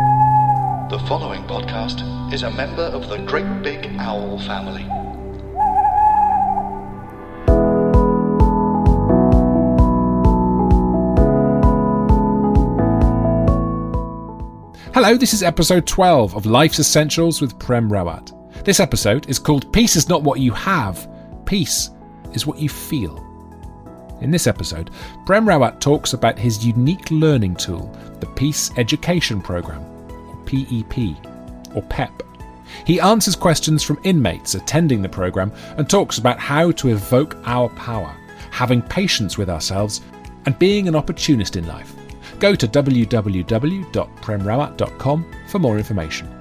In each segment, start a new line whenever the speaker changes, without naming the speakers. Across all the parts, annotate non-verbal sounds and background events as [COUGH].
The following podcast is a member of the Great Big Owl family.
Hello, this is episode 12 of Life's Essentials with Prem Rawat. This episode is called Peace is Not What You Have, Peace is What You Feel. In this episode, Prem Rawat talks about his unique learning tool, the Peace Education Programme, or PEP, or PEP. He answers questions from inmates attending the programme and talks about how to evoke our power, having patience with ourselves, and being an opportunist in life. Go to www.premrawat.com for more information.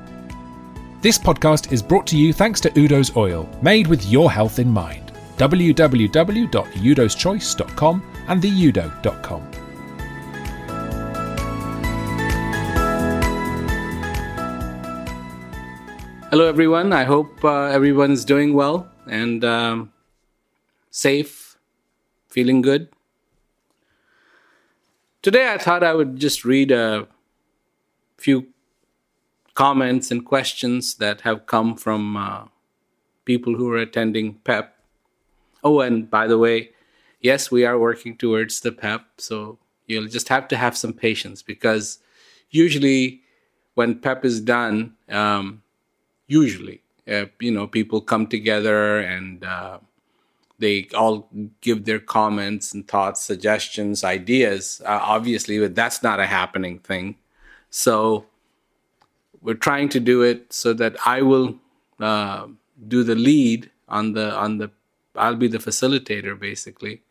This podcast is brought to you thanks to Udo's Oil, made with your health in mind. www.udoschoice.com and theudo.com.
Hello, everyone. I hope uh, everyone is doing well and um, safe, feeling good. Today, I thought I would just read a few comments and questions that have come from uh, people who are attending PEP. Oh, and by the way, yes, we are working towards the PEP, so you'll just have to have some patience because usually when PEP is done, um, usually, uh, you know, people come together and uh, they all give their comments and thoughts, suggestions, ideas. Uh, obviously, but that's not a happening thing. So we're trying to do it so that I will uh, do the lead on the on the. I'll be the facilitator basically,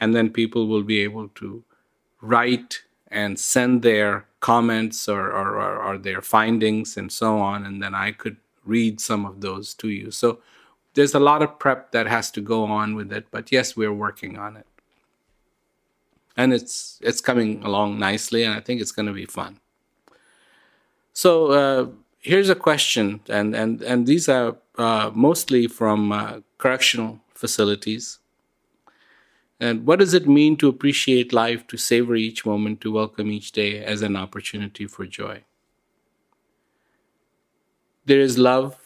and then people will be able to write and send their comments or, or, or, or their findings and so on, and then I could read some of those to you. So there's a lot of prep that has to go on with it, but yes, we're working on it. And it's it's coming along nicely, and I think it's going to be fun. So uh, here's a question, and and and these are uh, mostly from uh, correctional facilities. And what does it mean to appreciate life, to savor each moment, to welcome each day as an opportunity for joy? There is love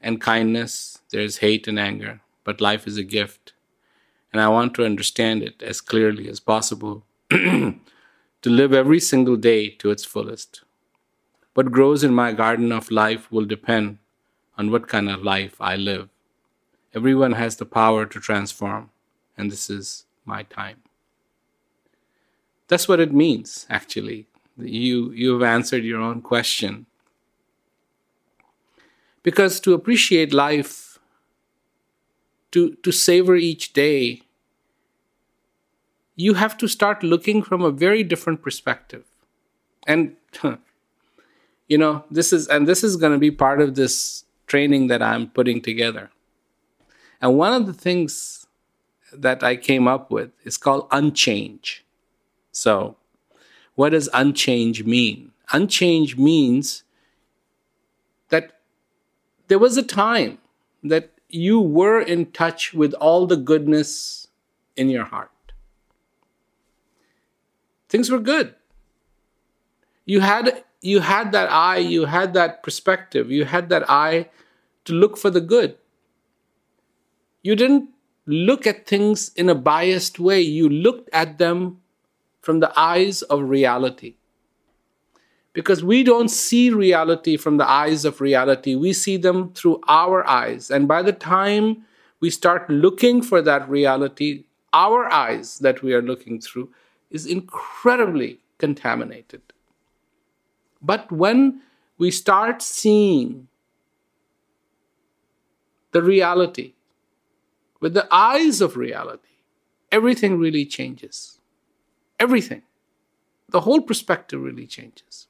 and kindness, there is hate and anger, but life is a gift. And I want to understand it as clearly as possible [CLEARS THROAT] to live every single day to its fullest. What grows in my garden of life will depend on what kind of life I live. Everyone has the power to transform, and this is my time. That's what it means, actually. You, you've answered your own question. Because to appreciate life, to, to savor each day, you have to start looking from a very different perspective. And, [LAUGHS] you know, this is, and this is going to be part of this training that I'm putting together. And one of the things that I came up with is called unchange. So, what does unchange mean? Unchange means that there was a time that you were in touch with all the goodness in your heart. Things were good. You had you had that eye, you had that perspective, you had that eye to look for the good. You didn't look at things in a biased way. You looked at them from the eyes of reality because we don't see reality from the eyes of reality. We see them through our eyes. And by the time we start looking for that reality, our eyes that we are looking through is incredibly contaminated. But when we start seeing the reality with the eyes of reality, everything really changes. Everything. the whole perspective really changes.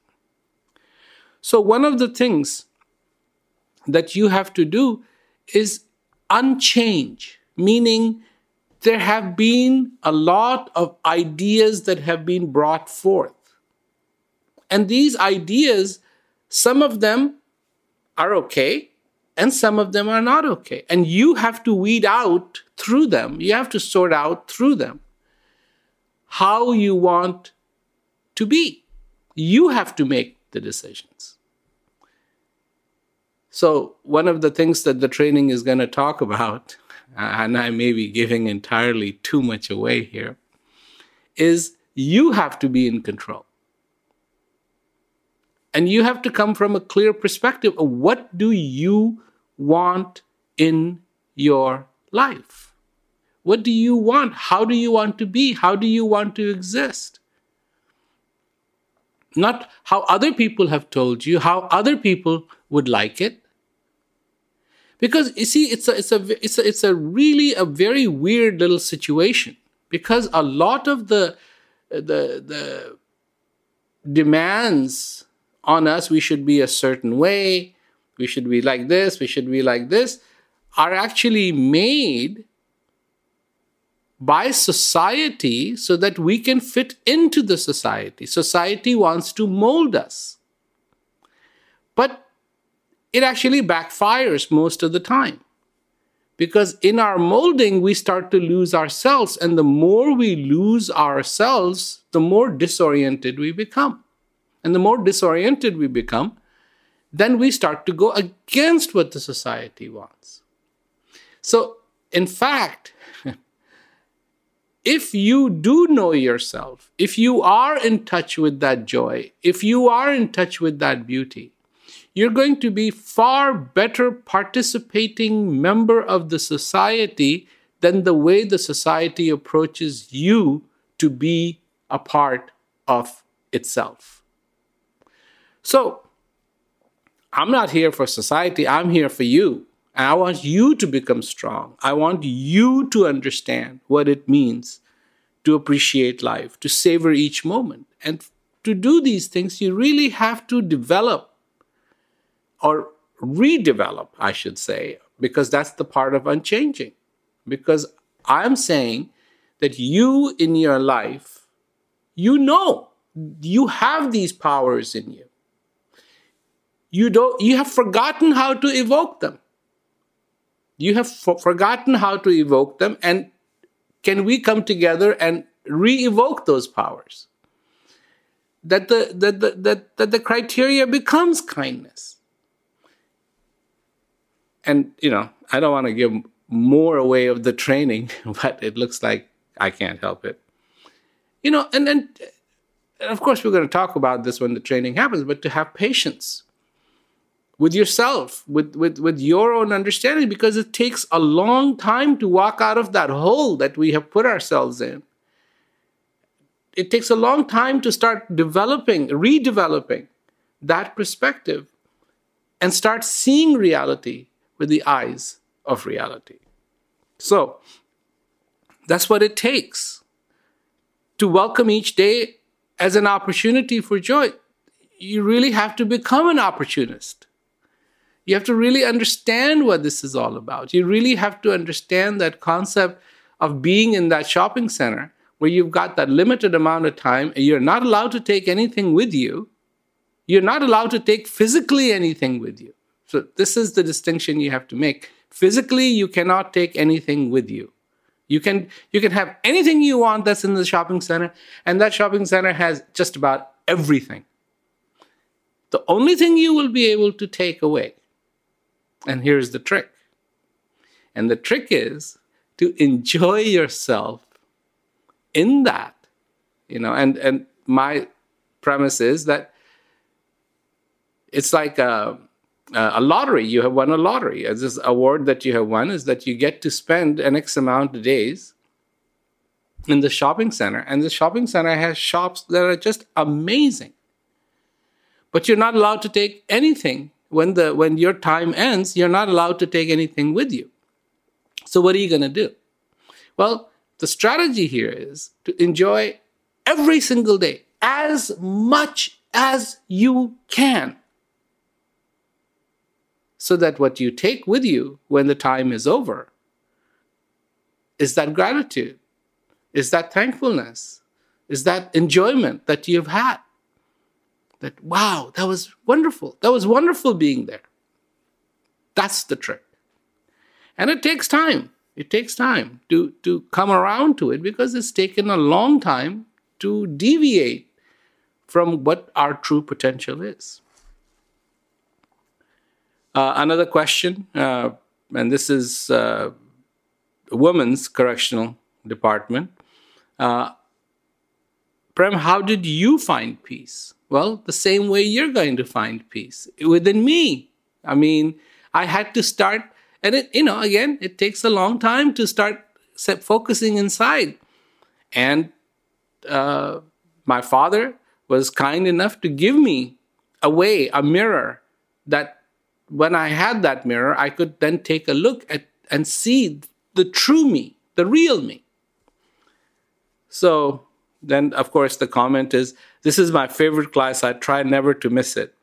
So, one of the things that you have to do is unchange, meaning there have been a lot of ideas that have been brought forth. And these ideas, some of them are okay, and some of them are not okay. And you have to weed out through them, you have to sort out through them how you want to be. You have to make the decisions. So, one of the things that the training is going to talk about, [LAUGHS] and I may be giving entirely too much away here, is you have to be in control. And you have to come from a clear perspective of what do you want in your life? What do you want? How do you want to be? How do you want to exist? Not how other people have told you, how other people would like it. Because you see, it's a, it's a, it's a, it's a really a very weird little situation because a lot of the, the, the demands on us, we should be a certain way, we should be like this, we should be like this, are actually made by society so that we can fit into the society. Society wants to mold us. But it actually backfires most of the time. Because in our molding, we start to lose ourselves. And the more we lose ourselves, the more disoriented we become. And the more disoriented we become, then we start to go against what the society wants. So, in fact, [LAUGHS] if you do know yourself, if you are in touch with that joy, if you are in touch with that beauty, you're going to be far better participating member of the society than the way the society approaches you to be a part of itself. So, I'm not here for society, I'm here for you. And I want you to become strong. I want you to understand what it means to appreciate life, to savor each moment. And to do these things, you really have to develop or redevelop, I should say, because that's the part of unchanging. Because I'm saying that you in your life, you know, you have these powers in you. You don't you have forgotten how to evoke them. You have forgotten how to evoke them. And can we come together and re evoke those powers? That the, that, the, that, that the criteria becomes kindness. And, you know, I don't want to give more away of the training, [LAUGHS] but it looks like I can't help it. You know, and then, of course, we're going to talk about this when the training happens, but to have patience with yourself, with, with, with your own understanding, because it takes a long time to walk out of that hole that we have put ourselves in. It takes a long time to start developing, redeveloping that perspective and start seeing reality with the eyes of reality. So, that's what it takes to welcome each day as an opportunity for joy. You really have to become an opportunist. You have to really understand what this is all about. You really have to understand that concept of being in that shopping center where you've got that limited amount of time and you're not allowed to take anything with you. You're not allowed to take physically anything with you. So, this is the distinction you have to make. Physically, you cannot take anything with you. You can, you can have anything you want that's in the shopping center, and that shopping center has just about everything. The only thing you will be able to take away and here's the trick. And the trick is to enjoy yourself in that. You know, and and my premise is that it's like a, a lottery. You have won a lottery. This award that you have won is that you get to spend an X amount of days in the shopping center. And the shopping center has shops that are just amazing. But you're not allowed to take anything when the when your time ends, you're not allowed to take anything with you. So what are you going to do? Well, the strategy here is to enjoy every single day as much as you can so that what you take with you when the time is over is that gratitude, is that thankfulness, is that enjoyment that you've had. That, wow, that was wonderful. That was wonderful being there. That's the trick. And it takes time. It takes time to, to come around to it because it's taken a long time to deviate from what our true potential is. Uh, another question, uh, and this is uh, a women's correctional department. Uh, Prem, how did you find peace? Well, the same way you're going to find peace within me. I mean, I had to start, and it, you know, again, it takes a long time to start focusing inside. And uh, my father was kind enough to give me away a mirror that when I had that mirror, I could then take a look at and see the true me, the real me. So then, of course, the comment is this is my favorite class. I try never to miss it.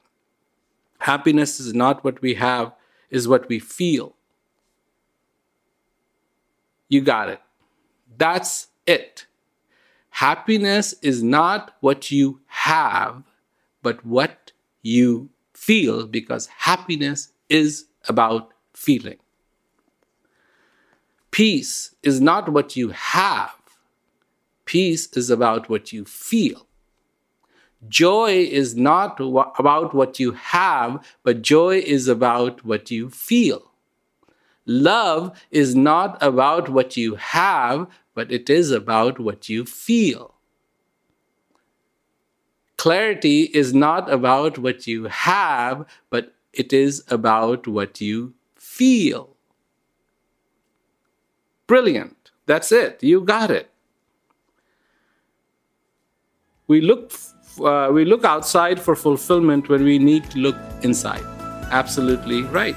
Happiness is not what we have, is what we feel. You got it. That's it. Happiness is not what you have, but what you feel, because happiness is about feeling. Peace is not what you have, peace is about what you feel. Joy is not about what you have, but joy is about what you feel. Love is not about what you have, but it is about what you feel. Clarity is not about what you have, but it is about what you feel. Brilliant. That's it. You got it. We look, uh, we look outside for fulfillment when we need to look inside. Absolutely right.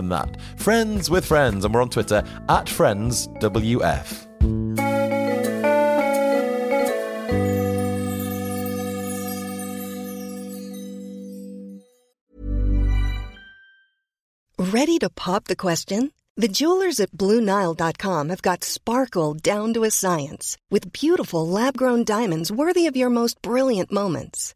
and that. Friends with Friends, and we're on Twitter at FriendsWF.
Ready to pop the question? The jewelers at BlueNile.com have got sparkle down to a science with beautiful lab grown diamonds worthy of your most brilliant moments.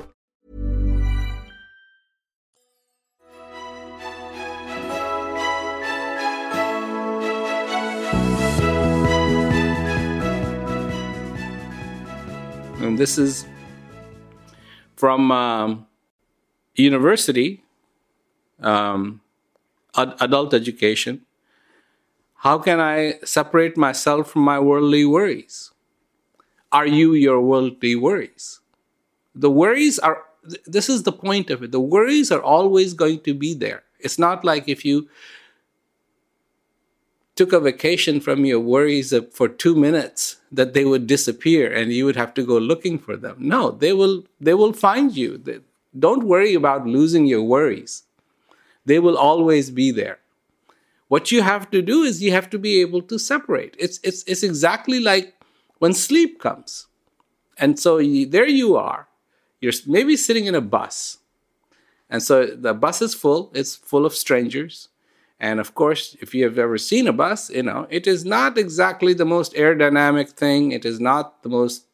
this is from um, university, um, ad- adult education. How can I separate myself from my worldly worries? Are you your worldly worries? The worries are, th- this is the point of it. The worries are always going to be there. It's not like if you took a vacation from your worries for two minutes that they would disappear and you would have to go looking for them. No, they will they will find you. Don't worry about losing your worries. They will always be there. What you have to do is you have to be able to separate. It's it's it's exactly like when sleep comes. And so you, there you are. You're maybe sitting in a bus. And so the bus is full, it's full of strangers and of course, if you have ever seen a bus, you know, it is not exactly the most aerodynamic thing. It is not the most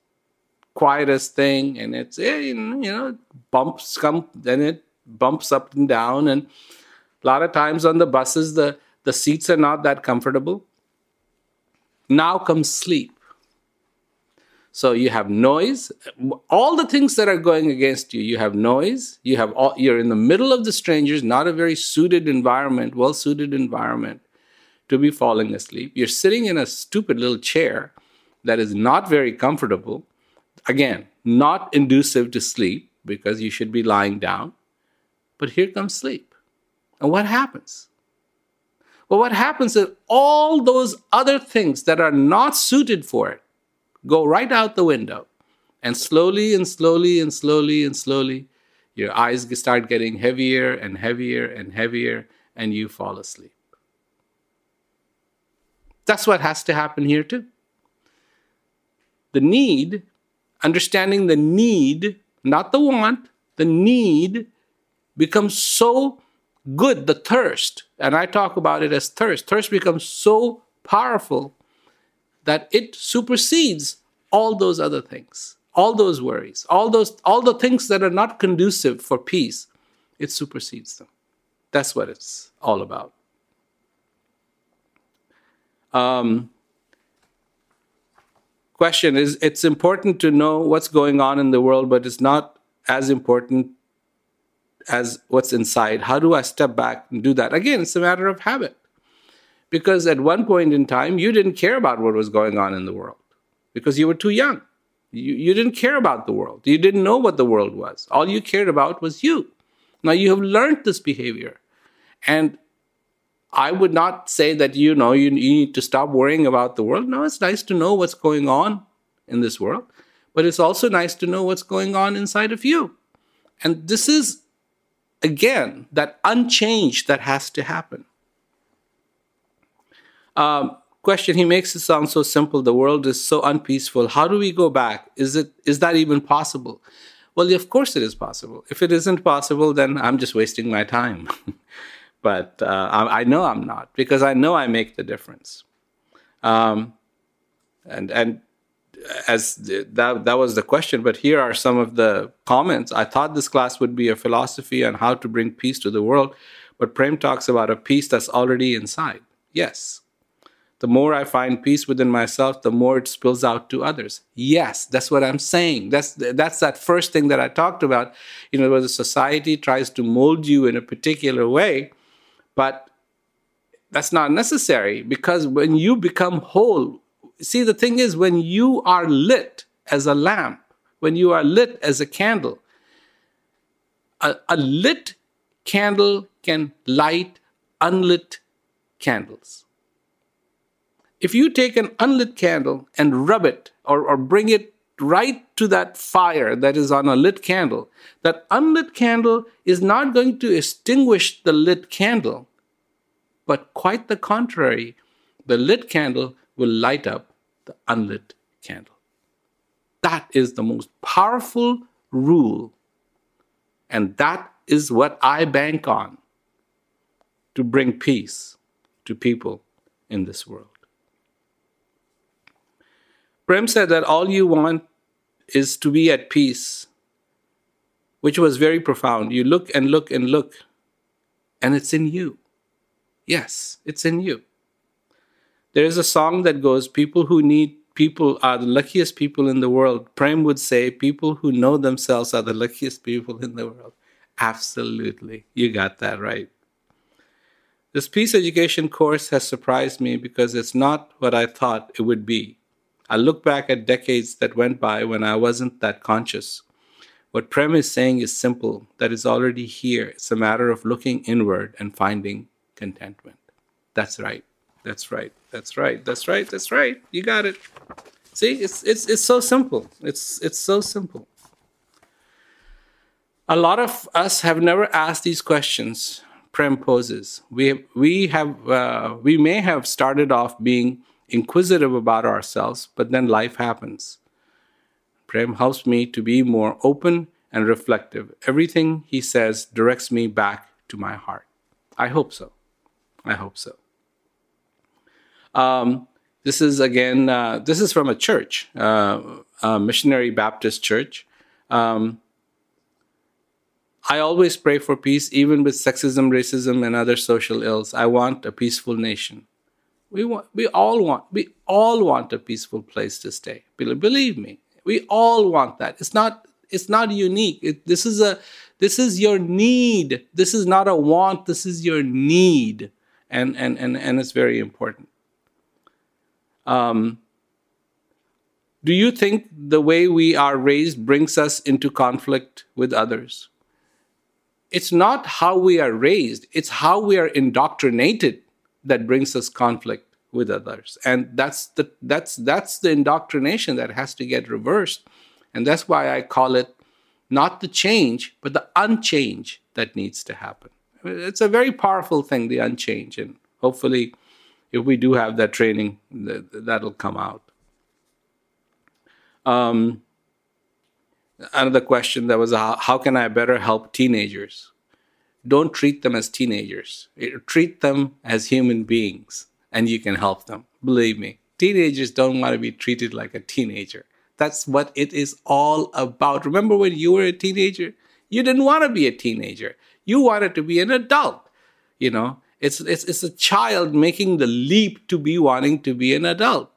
quietest thing. And it's, eh, you know, bumps come, then it bumps up and down. And a lot of times on the buses, the, the seats are not that comfortable. Now comes sleep. So you have noise, all the things that are going against you. You have noise. You have all, you're in the middle of the strangers, not a very suited environment, well suited environment to be falling asleep. You're sitting in a stupid little chair that is not very comfortable. Again, not inducive to sleep because you should be lying down. But here comes sleep. And what happens? Well, what happens is all those other things that are not suited for it go right out the window. And slowly and slowly and slowly and slowly, your eyes start getting heavier and heavier and heavier, and you fall asleep. That's what has to happen here, too. The need, understanding the need, not the want, the need becomes so good, the thirst, and I talk about it as thirst. Thirst becomes so powerful that it supersedes all those other things, all those worries, all those all the things that are not conducive for peace, it supersedes them. That's what it's all about. Um, question is it's important to know what's going on in the world, but it's not as important as what's inside. How do I step back and do that? Again, it's a matter of habit because at one point in time, you didn't care about what was going on in the world because you were too young. You, you didn't care about the world. You didn't know what the world was. All you cared about was you. Now you have learned this behavior. And I would not say that you know you, you need to stop worrying about the world. No, it's nice to know what's going on in this world, but it's also nice to know what's going on inside of you. And this is again that unchanged that has to happen. Um, question he makes it sound so simple. The world is so unpeaceful. How do we go back? Is it is that even possible? Well of course it is possible. If it isn't possible then i'm just wasting my time. [LAUGHS] But uh, I, I, know i'm not because i know i make the difference. Um, and and as that that was the question but here are some of the comments. I thought this class would be a philosophy on how to bring peace to the world but prem talks about a peace that's already inside. Yes the more I find peace within myself, the more it spills out to others. Yes, that's what I'm saying. That's that's that first thing that I talked about. You know, where the society tries to mold you in a particular way, but that's not necessary because when you become whole, see the thing is when you are lit as a lamp, when you are lit as a candle, a, a lit candle can light unlit candles if you take an unlit candle and rub it or, or bring it right to that fire that is on a lit candle, that unlit candle is not going to extinguish the lit candle, but quite the contrary, the lit candle will light up the unlit candle. That is the most powerful rule, and that is what I bank on to bring peace to people in this world. Prem said that all you want is to be at peace, which was very profound. You look and look and look, and it's in you. Yes, it's in you. There is a song that goes, People who need people are the luckiest people in the world. Prem would say, People who know themselves are the luckiest people in the world. Absolutely. You got that right. This peace education course has surprised me because it's not what I thought it would be. I look back at decades that went by when I wasn't that conscious. What Prem is saying is simple, that is already here. It's a matter of looking inward and finding contentment. That's right. That's right. That's right. That's right. That's right. You got it. See, it's it's it's so simple. It's it's so simple. A lot of us have never asked these questions Prem poses. We we have uh, we may have started off being inquisitive about ourselves, but then life happens. Prem helps me to be more open and reflective. Everything he says directs me back to my heart. I hope so. I hope so. Um, this is again, uh, this is from a church, uh, a missionary Baptist church. Um, I always pray for peace, even with sexism, racism, and other social ills. I want a peaceful nation. We want, we all want, we all want a peaceful place to stay. Believe me, we all want that. It's not, it's not unique. It, this is a, this is your need. This is not a want. This is your need, and and and and it's very important. Um, do you think the way we are raised brings us into conflict with others? It's not how we are raised, it's how we are indoctrinated that brings us conflict with others. And that's the that's that's the indoctrination that has to get reversed. And that's why I call it not the change, but the unchange that needs to happen. It's a very powerful thing, the unchange. And hopefully if we do have that training, that'll come out. Um, another question that was how, how can I better help teenagers? Don't treat them as teenagers. Treat them as human beings, and you can help them. Believe me, teenagers don't want to be treated like a teenager. That's what it is all about. Remember when you were a teenager? You didn't want to be a teenager. You wanted to be an adult. You know, it's, it's, it's a child making the leap to be wanting to be an adult.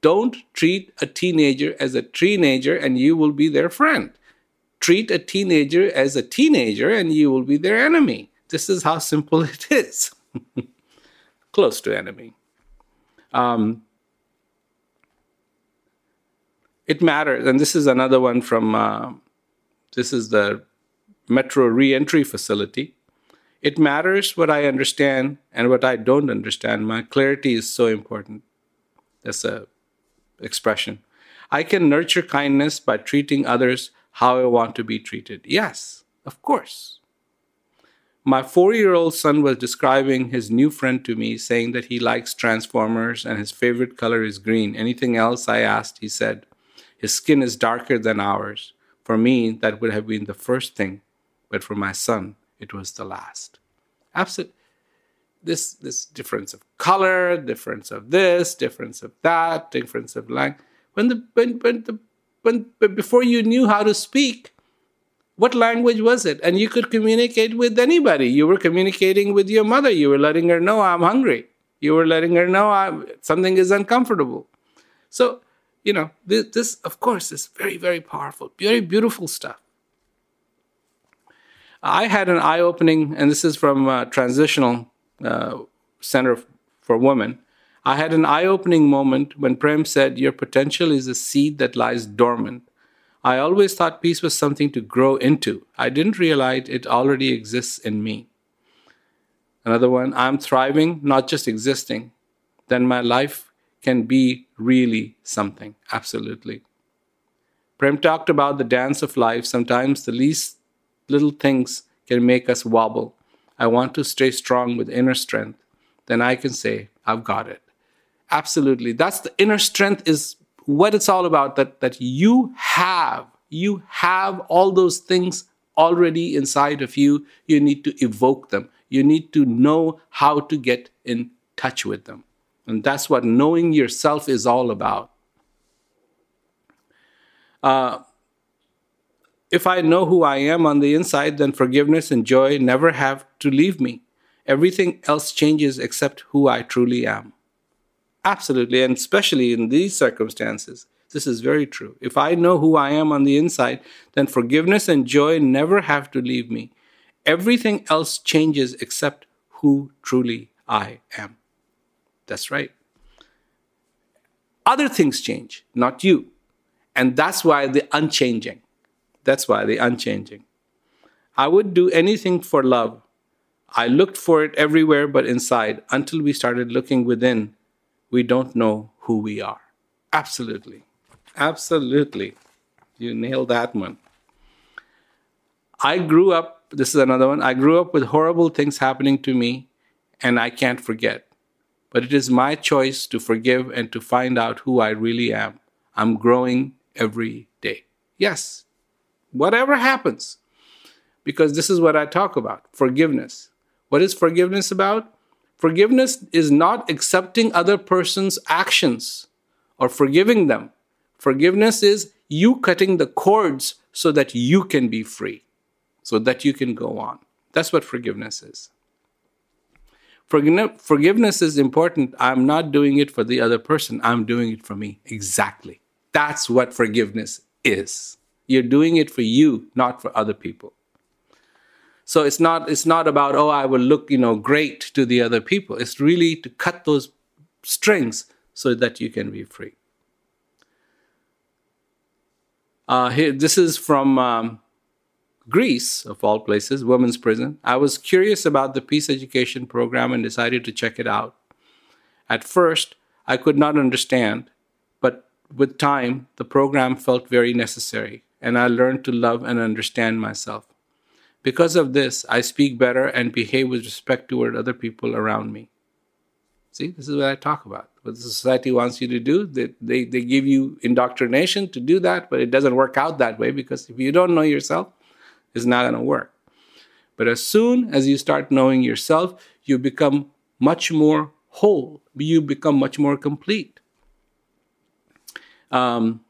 Don't treat a teenager as a teenager and you will be their friend. Treat a teenager as a teenager and you will be their enemy. This is how simple [LAUGHS] it is. [LAUGHS] Close to enemy. Um, it matters, and this is another one from uh, this is the Metro Reentry Facility. It matters what I understand and what I don't understand. My clarity is so important. That's a expression. I can nurture kindness by treating others how I want to be treated. Yes, of course. My four year old son was describing his new friend to me, saying that he likes Transformers and his favorite color is green. Anything else? I asked. He said, His skin is darker than ours. For me, that would have been the first thing, but for my son, it was the last. Absolute this this difference of color, difference of this, difference of that, difference of language. When the when when the when before you knew how to speak, what language was it? And you could communicate with anybody. You were communicating with your mother. You were letting her know I'm hungry. You were letting her know I'm, something is uncomfortable. So you know this, this of course is very very powerful, very beautiful stuff. I had an eye opening, and this is from uh, Transitional uh, Center for Women. I had an eye opening moment when Prem said, Your potential is a seed that lies dormant. I always thought peace was something to grow into. I didn't realize it already exists in me. Another one, I'm thriving, not just existing. Then my life can be really something. Absolutely. Prem talked about the dance of life. Sometimes the least little things can make us wobble. I want to stay strong with inner strength. Then I can say, I've got it. Absolutely. That's the inner strength is what it's all about that that you have. You have all those things already inside of you. You need to evoke them. You need to know how to get in touch with them. And that's what knowing yourself is all about. Uh, if I know who I am on the inside, then forgiveness and joy never have to leave me. Everything else changes except who I truly am. Absolutely, and especially in these circumstances, this is very true. If I know who I am on the inside, then forgiveness and joy never have to leave me. Everything else changes except who truly I am. That's right. Other things change, not you. And that's why the unchanging. That's why the unchanging. I would do anything for love. I looked for it everywhere but inside. Until we started looking within, we don't know who we are. Absolutely. Absolutely. You nailed that one. I grew up, this is another one. I grew up with horrible things happening to me, and I can't forget. But it is my choice to forgive and to find out who I really am. I'm growing every day. Yes, whatever happens, because this is what I talk about forgiveness. What is forgiveness about? Forgiveness is not accepting other person's actions or forgiving them. Forgiveness is you cutting the cords so that you can be free, so that you can go on. That's what forgiveness is. Forgiveness is important. I'm not doing it for the other person, I'm doing it for me. Exactly. That's what forgiveness is. You're doing it for you, not for other people. So it's not it's not about oh I will look you know great to the other people. It's really to cut those strings so that you can be free. Uh, here, this is from um, Greece, of all places, women's prison. I was curious about the peace education program and decided to check it out. At first, I could not understand, but with time, the program felt very necessary, and I learned to love and understand myself. Because of this, I speak better and behave with respect toward other people around me. See, this is what I talk about. What the society wants you to do, they, they, they give you indoctrination to do that, but it doesn't work out that way because if you don't know yourself, it's not going to work. But as soon as you start knowing yourself, you become much more whole, you become much more complete. Um,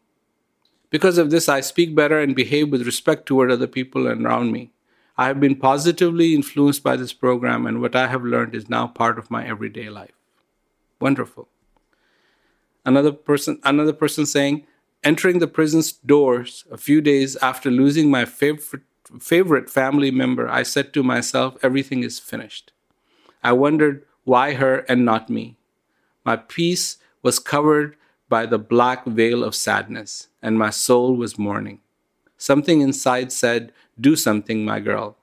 because of this, I speak better and behave with respect toward other people around me. I have been positively influenced by this program, and what I have learned is now part of my everyday life. Wonderful. Another person, another person saying, entering the prison's doors a few days after losing my favorite, favorite family member, I said to myself, everything is finished. I wondered why her and not me. My peace was covered by the black veil of sadness, and my soul was mourning. Something inside said, Do something, my girl.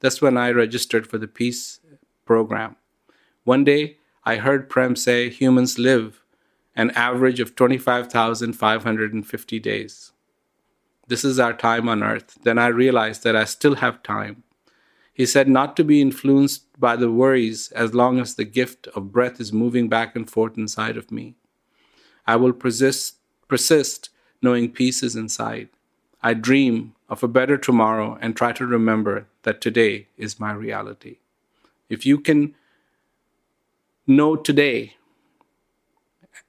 That's when I registered for the peace program. One day, I heard Prem say humans live an average of 25,550 days. This is our time on earth. Then I realized that I still have time. He said not to be influenced by the worries as long as the gift of breath is moving back and forth inside of me. I will persist, persist knowing peace is inside. I dream of a better tomorrow and try to remember that today is my reality. If you can know today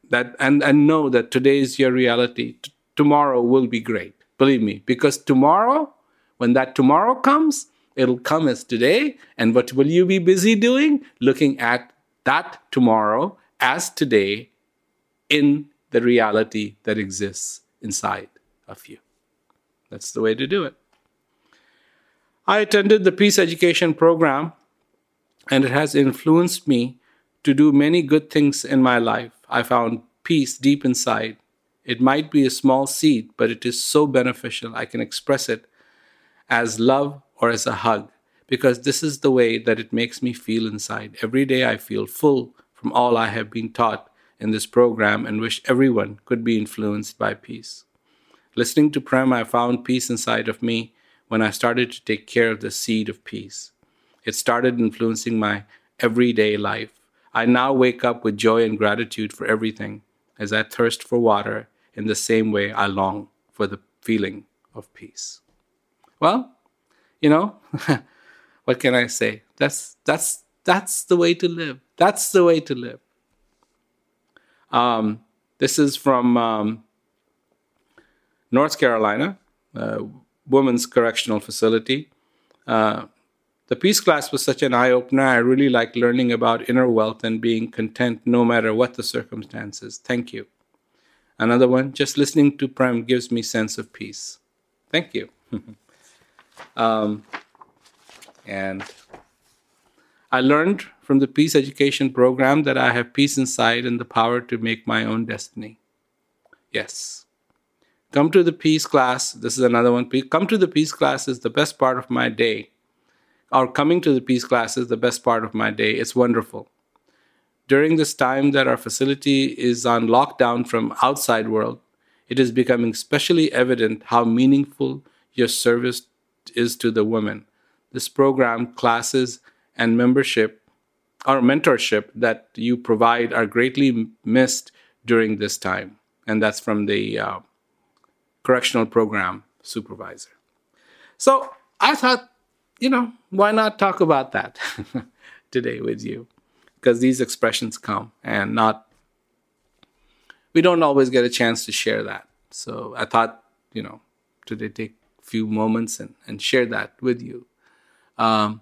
that and, and know that today is your reality, t- tomorrow will be great. Believe me, because tomorrow, when that tomorrow comes, it'll come as today. And what will you be busy doing? Looking at that tomorrow as today in the reality that exists inside of you. That's the way to do it. I attended the peace education program, and it has influenced me to do many good things in my life. I found peace deep inside. It might be a small seed, but it is so beneficial. I can express it as love or as a hug because this is the way that it makes me feel inside. Every day I feel full from all I have been taught in this program and wish everyone could be influenced by peace. Listening to Prem, I found peace inside of me when I started to take care of the seed of peace. It started influencing my everyday life. I now wake up with joy and gratitude for everything as I thirst for water in the same way I long for the feeling of peace. Well, you know, [LAUGHS] what can I say? That's that's that's the way to live. That's the way to live. Um, this is from um, North Carolina, uh, Women's Correctional Facility. Uh, the peace class was such an eye opener. I really like learning about inner wealth and being content no matter what the circumstances. Thank you. Another one, just listening to Prem gives me sense of peace. Thank you. [LAUGHS] um, and I learned from the peace education program that I have peace inside and the power to make my own destiny. Yes. Come to the peace class. This is another one. Come to the peace class is the best part of my day. or coming to the peace class is the best part of my day. It's wonderful. During this time that our facility is on lockdown from outside world, it is becoming especially evident how meaningful your service is to the women. This program, classes, and membership or mentorship that you provide are greatly missed during this time. And that's from the uh, correctional program supervisor. So I thought, you know, why not talk about that [LAUGHS] today with you? Because these expressions come and not, we don't always get a chance to share that. So I thought, you know, today take a few moments and, and share that with you. Um,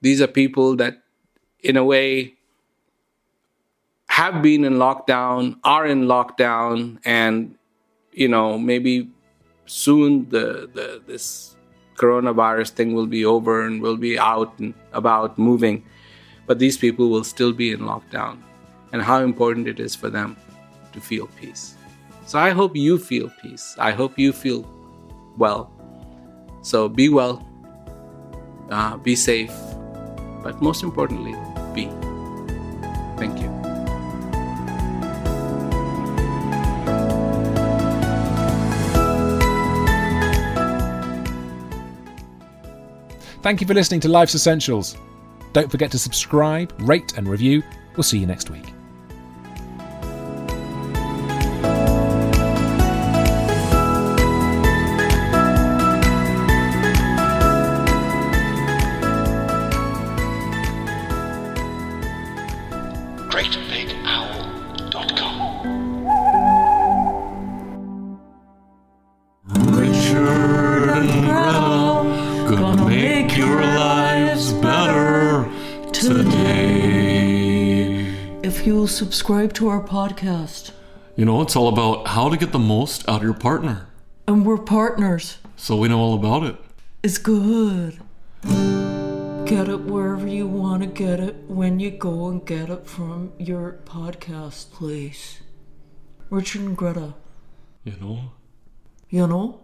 these are people that, in a way, have been in lockdown, are in lockdown, and you know maybe soon the, the this coronavirus thing will be over and we'll be out and about moving, but these people will still be in lockdown, and how important it is for them to feel peace. So I hope you feel peace. I hope you feel well. So be well, uh, be safe, but most importantly, be. Thank you.
Thank you for listening to Life's Essentials. Don't forget to subscribe, rate, and review. We'll see you next week.
Your lives better today.
If you'll subscribe to our podcast.
You know, it's all about how to get the most out of your partner.
And we're partners.
So we know all about it.
It's good. Get it wherever you want to get it when you go and get it from your podcast place. Richard and Greta.
You know?
You know?